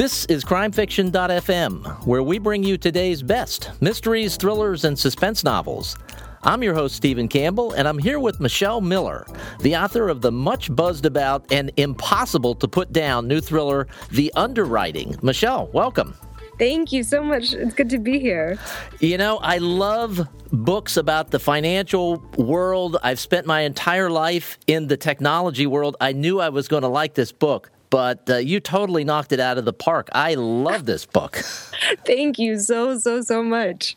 This is crimefiction.fm, where we bring you today's best mysteries, thrillers, and suspense novels. I'm your host, Stephen Campbell, and I'm here with Michelle Miller, the author of the much buzzed about and impossible to put down new thriller, The Underwriting. Michelle, welcome. Thank you so much. It's good to be here. You know, I love books about the financial world. I've spent my entire life in the technology world. I knew I was going to like this book but uh, you totally knocked it out of the park. I love this book. Thank you so, so, so much.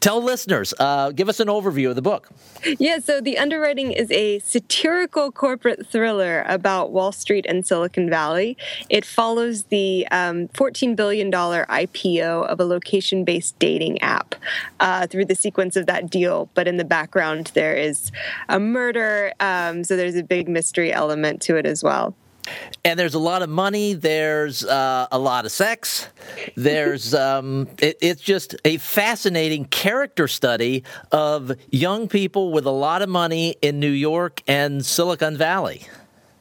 Tell listeners, uh, give us an overview of the book. Yeah, so The Underwriting is a satirical corporate thriller about Wall Street and Silicon Valley. It follows the um, $14 billion IPO of a location based dating app uh, through the sequence of that deal. But in the background, there is a murder. Um, so there's a big mystery element to it as well and there's a lot of money. There's uh, a lot of sex. There's um, it, it's just a fascinating character study of young people with a lot of money in New York and Silicon Valley.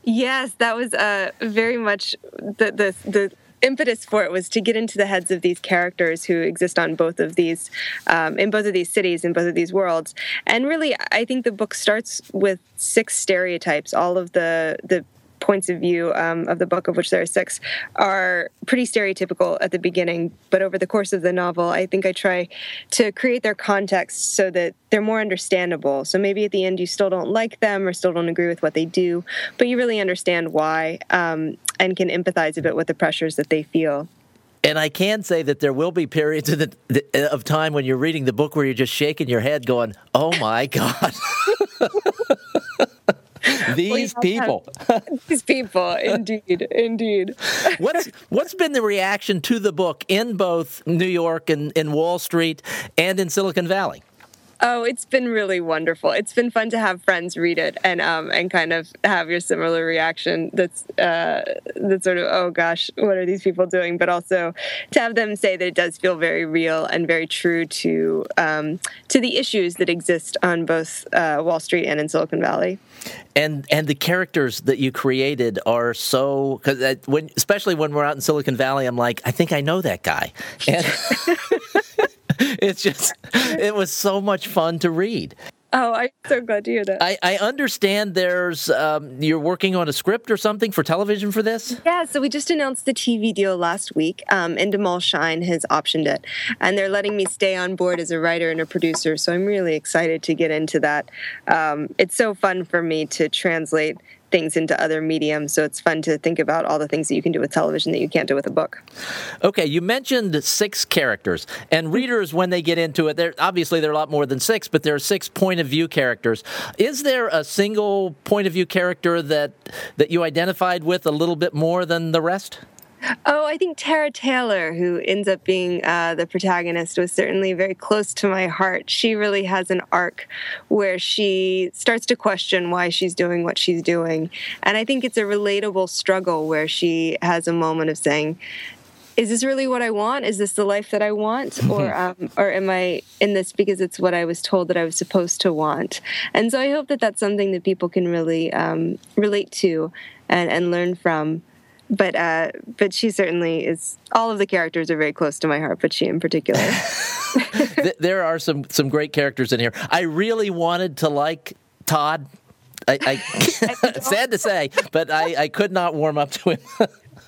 Yes, that was uh, very much the the the impetus for it was to get into the heads of these characters who exist on both of these um, in both of these cities in both of these worlds and really i think the book starts with six stereotypes all of the the points of view um, of the book, of which there are six, are pretty stereotypical at the beginning. But over the course of the novel, I think I try to create their context so that they're more understandable. So maybe at the end you still don't like them or still don't agree with what they do, but you really understand why um, and can empathize a bit with the pressures that they feel. And I can say that there will be periods of, the, of time when you're reading the book where you're just shaking your head, going, "Oh my god." these people. these people, indeed, indeed. what's what's been the reaction to the book in both New York and in Wall Street and in Silicon Valley? Oh, it's been really wonderful. It's been fun to have friends read it and um, and kind of have your similar reaction. That's uh, that's sort of oh gosh, what are these people doing? But also to have them say that it does feel very real and very true to um, to the issues that exist on both uh, Wall Street and in Silicon Valley. And and the characters that you created are so because when especially when we're out in Silicon Valley, I'm like, I think I know that guy. And it's just, it was so much fun to read. Oh, I'm so glad to hear that. I, I understand there's um, you're working on a script or something for television for this. Yeah, so we just announced the TV deal last week. Um, Endemol Shine has optioned it, and they're letting me stay on board as a writer and a producer. So I'm really excited to get into that. Um, it's so fun for me to translate things into other mediums. So it's fun to think about all the things that you can do with television that you can't do with a book. Okay, you mentioned six characters, and readers, when they get into it, there obviously there are a lot more than six, but there are six point of view characters. Is there a single point of view character that that you identified with a little bit more than the rest? Oh, I think Tara Taylor, who ends up being uh, the protagonist, was certainly very close to my heart. She really has an arc where she starts to question why she's doing what she's doing. And I think it's a relatable struggle where she has a moment of saying, is this really what I want? Is this the life that I want, or um, or am I in this because it's what I was told that I was supposed to want? And so I hope that that's something that people can really um, relate to and, and learn from but uh, but she certainly is. All of the characters are very close to my heart, but she in particular. there are some some great characters in here. I really wanted to like Todd. I, I sad to say, but I, I could not warm up to him.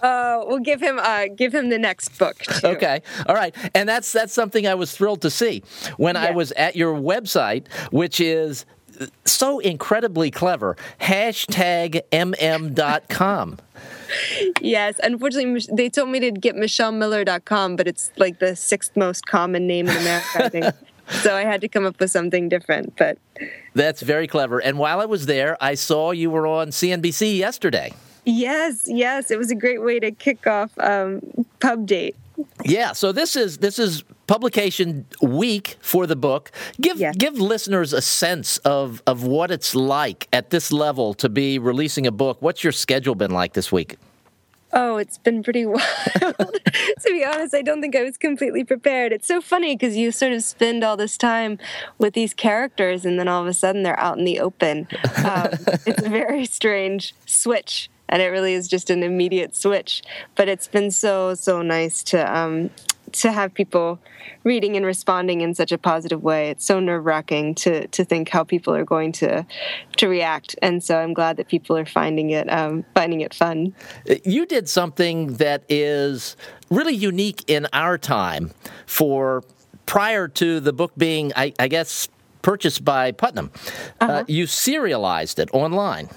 Uh, we'll give him uh, give him the next book. Too. Okay, all right, and that's that's something I was thrilled to see when yeah. I was at your website, which is so incredibly clever. Hashtag mm.com. yes, unfortunately, they told me to get michellemiller.com, but it's like the sixth most common name in America, I think. so I had to come up with something different, but that's very clever. And while I was there, I saw you were on CNBC yesterday. Yes, yes, it was a great way to kick off um, Pub Date. Yeah, so this is this is publication week for the book. Give yes. give listeners a sense of of what it's like at this level to be releasing a book. What's your schedule been like this week? Oh, it's been pretty wild. to be honest, I don't think I was completely prepared. It's so funny because you sort of spend all this time with these characters and then all of a sudden they're out in the open. Um, it's a very strange switch and it really is just an immediate switch. But it's been so so nice to um, to have people reading and responding in such a positive way. It's so nerve wracking to to think how people are going to to react, and so I'm glad that people are finding it um, finding it fun. You did something that is really unique in our time. For prior to the book being, I, I guess, purchased by Putnam, uh, uh-huh. uh, you serialized it online.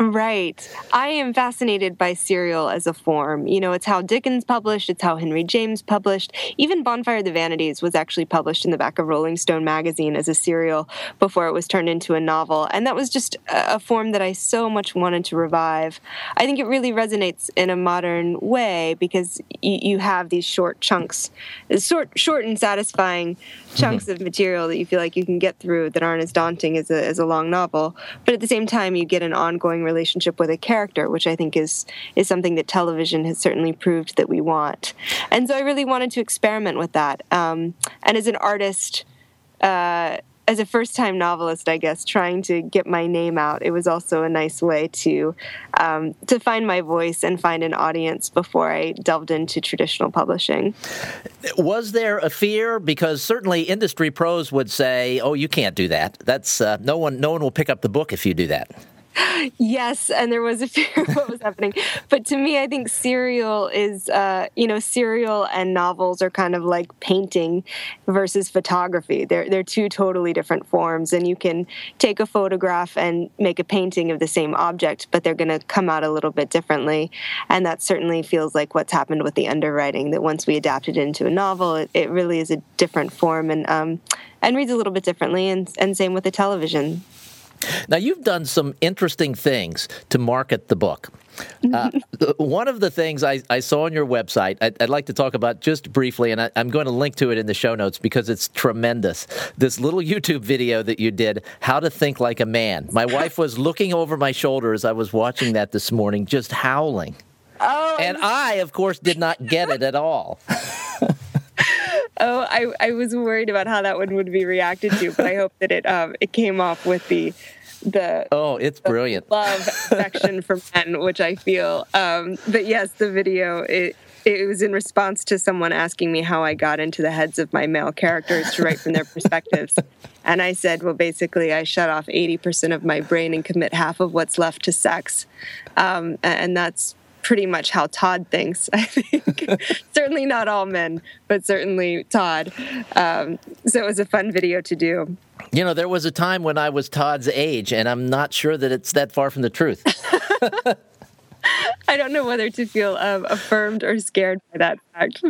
Right. I am fascinated by serial as a form. You know, it's how Dickens published, it's how Henry James published. Even Bonfire of the Vanities was actually published in the back of Rolling Stone magazine as a serial before it was turned into a novel. And that was just a form that I so much wanted to revive. I think it really resonates in a modern way because you, you have these short chunks, short, short and satisfying chunks mm-hmm. of material that you feel like you can get through that aren't as daunting as a, as a long novel. But at the same time, you get an ongoing relationship with a character, which I think is is something that television has certainly proved that we want. And so I really wanted to experiment with that. Um, and as an artist. Uh, as a first time novelist, I guess, trying to get my name out, it was also a nice way to um, to find my voice and find an audience before I delved into traditional publishing. Was there a fear? Because certainly industry pros would say, "Oh, you can't do that. That's uh, no one. No one will pick up the book if you do that." Yes, and there was a fear of what was happening. But to me, I think serial is, uh, you know, serial and novels are kind of like painting versus photography. They're they're two totally different forms, and you can take a photograph and make a painting of the same object, but they're going to come out a little bit differently. And that certainly feels like what's happened with the underwriting. That once we adapted it into a novel, it, it really is a different form and um, and reads a little bit differently. And and same with the television. Now, you've done some interesting things to market the book. Uh, one of the things I, I, saw on your website, I'd, I'd, like to talk about just briefly, and I, am going to link to it in the show notes because it's tremendous. This little YouTube video that you did, How to Think Like a Man. My wife was looking over my shoulder as I was watching that this morning, just howling. Oh, and I, of course, did not get it at all. oh, I, I was worried about how that one would be reacted to, but I hope that it um, it came off with the the oh, it's brilliant love section for men, which I feel. Um, but yes, the video it it was in response to someone asking me how I got into the heads of my male characters to write from their perspectives. And I said, well, basically, I shut off 80% of my brain and commit half of what's left to sex. Um, and that's pretty much how Todd thinks. I think certainly not all men, but certainly Todd. Um, so it was a fun video to do. You know, there was a time when I was Todd's age, and I'm not sure that it's that far from the truth. I don't know whether to feel um, affirmed or scared by that fact.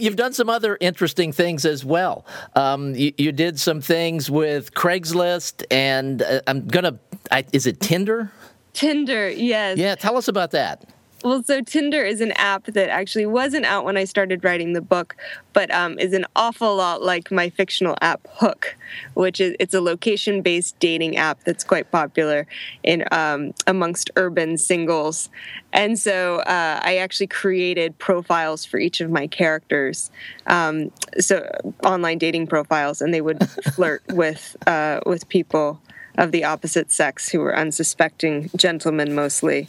You've done some other interesting things as well. Um, you, you, did some things with Craigslist, and uh, I'm gonna. I, is it Tinder? Tinder, yes. Yeah, tell us about that. Well, so Tinder is an app that actually wasn't out when I started writing the book, but um, is an awful lot like my fictional app Hook, which is it's a location-based dating app that's quite popular in um, amongst urban singles. And so uh, I actually created profiles for each of my characters, um, so online dating profiles, and they would flirt with uh, with people of the opposite sex who were unsuspecting gentlemen mostly.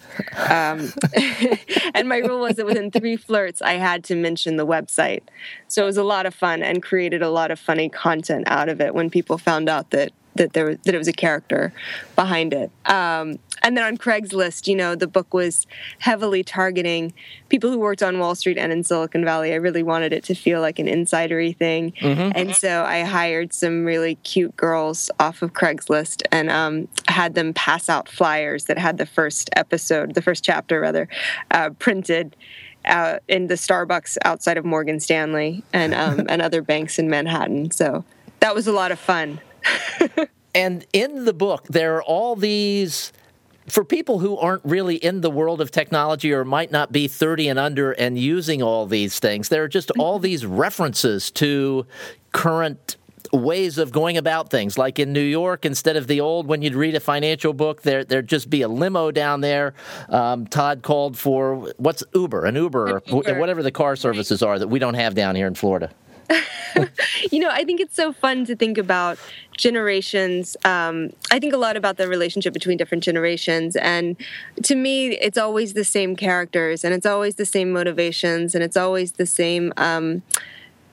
Um, and my rule was that within three flirts, I had to mention the website. So it was a lot of fun and created a lot of funny content out of it when people found out that that there was, that it was a character behind it. Um, and then on Craigslist, you know, the book was heavily targeting people who worked on Wall Street and in Silicon Valley. I really wanted it to feel like an insidery thing, mm-hmm. and so I hired some really cute girls off of Craigslist and um, had them pass out flyers that had the first episode, the first chapter rather, uh, printed. Out in the Starbucks outside of Morgan Stanley and um, and other banks in Manhattan. So that was a lot of fun. And in the book, there are all these for people who aren't really in the world of technology or might not be 30 and under and using all these things, there are just all mm-hmm. these references to current ways of going about things. Like in New York, instead of the old, when you'd read a financial book, there there'd just be a limo down there. Um, Todd called for what's Uber, an Uber, Uber. whatever the car services are that we don't have down here in Florida. you know, I think it's so fun to think about generations. Um, I think a lot about the relationship between different generations. And to me, it's always the same characters and it's always the same motivations and it's always the same. Um,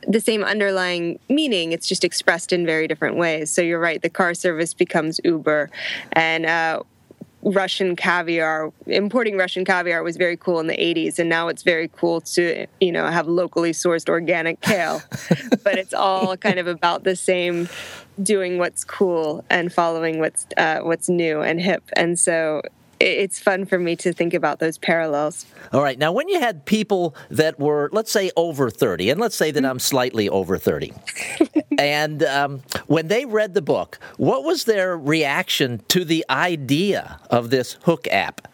the same underlying meaning. It's just expressed in very different ways. So you're right. The car service becomes Uber, and uh, Russian caviar, importing Russian caviar was very cool in the 80s, and now it's very cool to, you know, have locally sourced organic kale. but it's all kind of about the same doing what's cool and following what's uh, what's new and hip. And so it's fun for me to think about those parallels. All right. Now, when you had people that were, let's say, over 30, and let's say that I'm slightly over 30, and um, when they read the book, what was their reaction to the idea of this Hook app?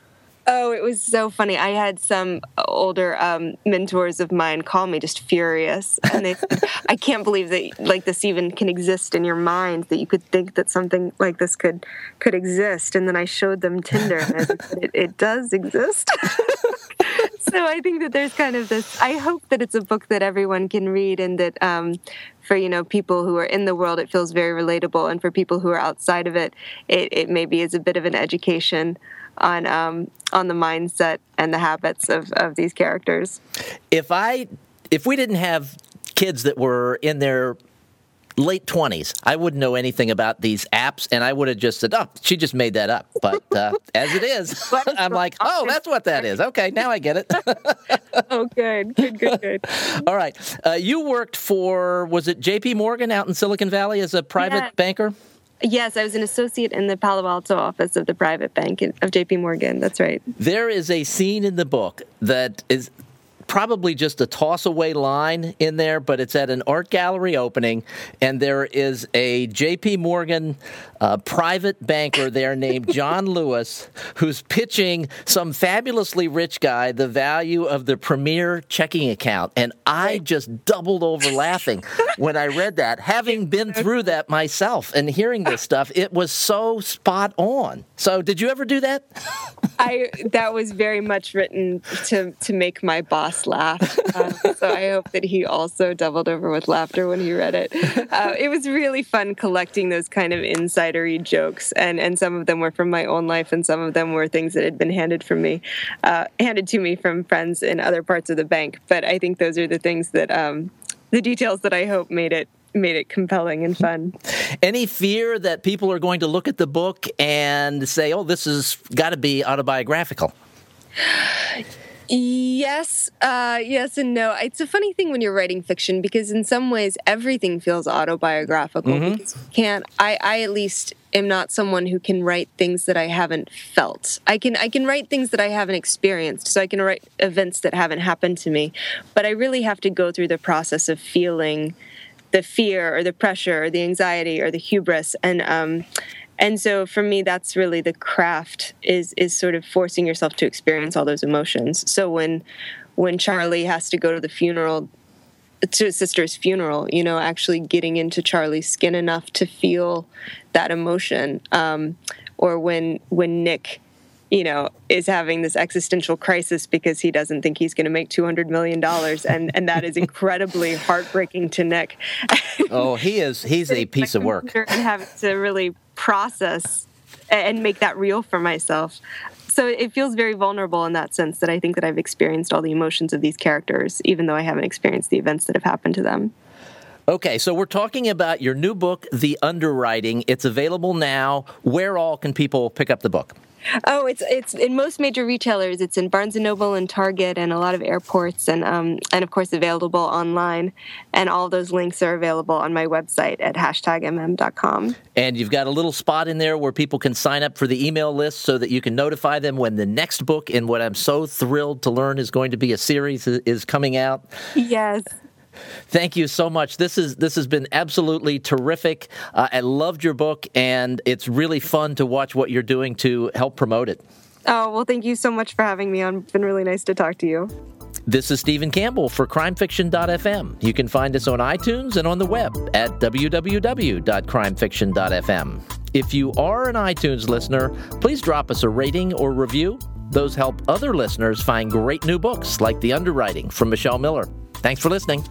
Oh, it was so funny. I had some older um, mentors of mine call me just furious, and they said, "I can't believe that like this even can exist in your mind. That you could think that something like this could could exist." And then I showed them Tinder, and said, it, it does exist. so I think that there's kind of this. I hope that it's a book that everyone can read, and that um, for you know people who are in the world, it feels very relatable, and for people who are outside of it, it, it maybe is a bit of an education on um, on the mindset and the habits of, of these characters. If I if we didn't have kids that were in their late 20s, I wouldn't know anything about these apps, and I would have just said, oh, she just made that up. But uh, as it is, I'm like, oh, that's what that is. Okay, now I get it. oh, good, good, good, good. All right. Uh, you worked for, was it JP Morgan out in Silicon Valley as a private yeah. banker? Yes, I was an associate in the Palo Alto office of the private bank of JP Morgan. That's right. There is a scene in the book that is probably just a toss away line in there, but it's at an art gallery opening, and there is a J.P. Morgan uh, private banker there named John Lewis who's pitching some fabulously rich guy the value of the premier checking account. And I just doubled over laughing when I read that, having been through that myself and hearing this stuff. It was so spot on. So, did you ever do that? I that was very much written to to make my boss laugh. Uh, so I hope that he also doubled over with laughter when he read it. Uh, it was really fun collecting those kind of insidery jokes, and and some of them were from my own life, and some of them were things that had been handed from me, uh, handed to me from friends in other parts of the bank. But I think those are the things that um, the details that I hope made it made it compelling and fun. Any fear that people are going to look at the book and say, "Oh, this has got to be autobiographical"? Yes, uh, yes, and no. It's a funny thing when you're writing fiction because in some ways everything feels autobiographical. Mm-hmm. Can't. I, I at least am not someone who can write things that I haven't felt. I can I can write things that I haven't experienced. So I can write events that haven't happened to me, but I really have to go through the process of feeling the fear or the pressure or the anxiety or the hubris and. Um, and so for me that's really the craft is is sort of forcing yourself to experience all those emotions so when when charlie has to go to the funeral to his sister's funeral you know actually getting into charlie's skin enough to feel that emotion um, or when when nick you know, is having this existential crisis because he doesn't think he's going to make two hundred million dollars, and and that is incredibly heartbreaking to Nick. oh, he is. He's a piece of work. And having to really process and make that real for myself. So it feels very vulnerable in that sense that I think that I've experienced all the emotions of these characters, even though I haven't experienced the events that have happened to them. Okay, so we're talking about your new book, The Underwriting. It's available now. Where all can people pick up the book? Oh, it's it's in most major retailers. It's in Barnes and Noble and Target and a lot of airports, and um, and of course available online. And all those links are available on my website at hashtagmm.com. And you've got a little spot in there where people can sign up for the email list so that you can notify them when the next book in what I'm so thrilled to learn is going to be a series is coming out. Yes. Thank you so much. This is this has been absolutely terrific. Uh, I loved your book, and it's really fun to watch what you're doing to help promote it. Oh well, thank you so much for having me on. It's been really nice to talk to you. This is Stephen Campbell for CrimeFiction.fm. You can find us on iTunes and on the web at www.crimefiction.fm. If you are an iTunes listener, please drop us a rating or review. Those help other listeners find great new books like The Underwriting from Michelle Miller. Thanks for listening.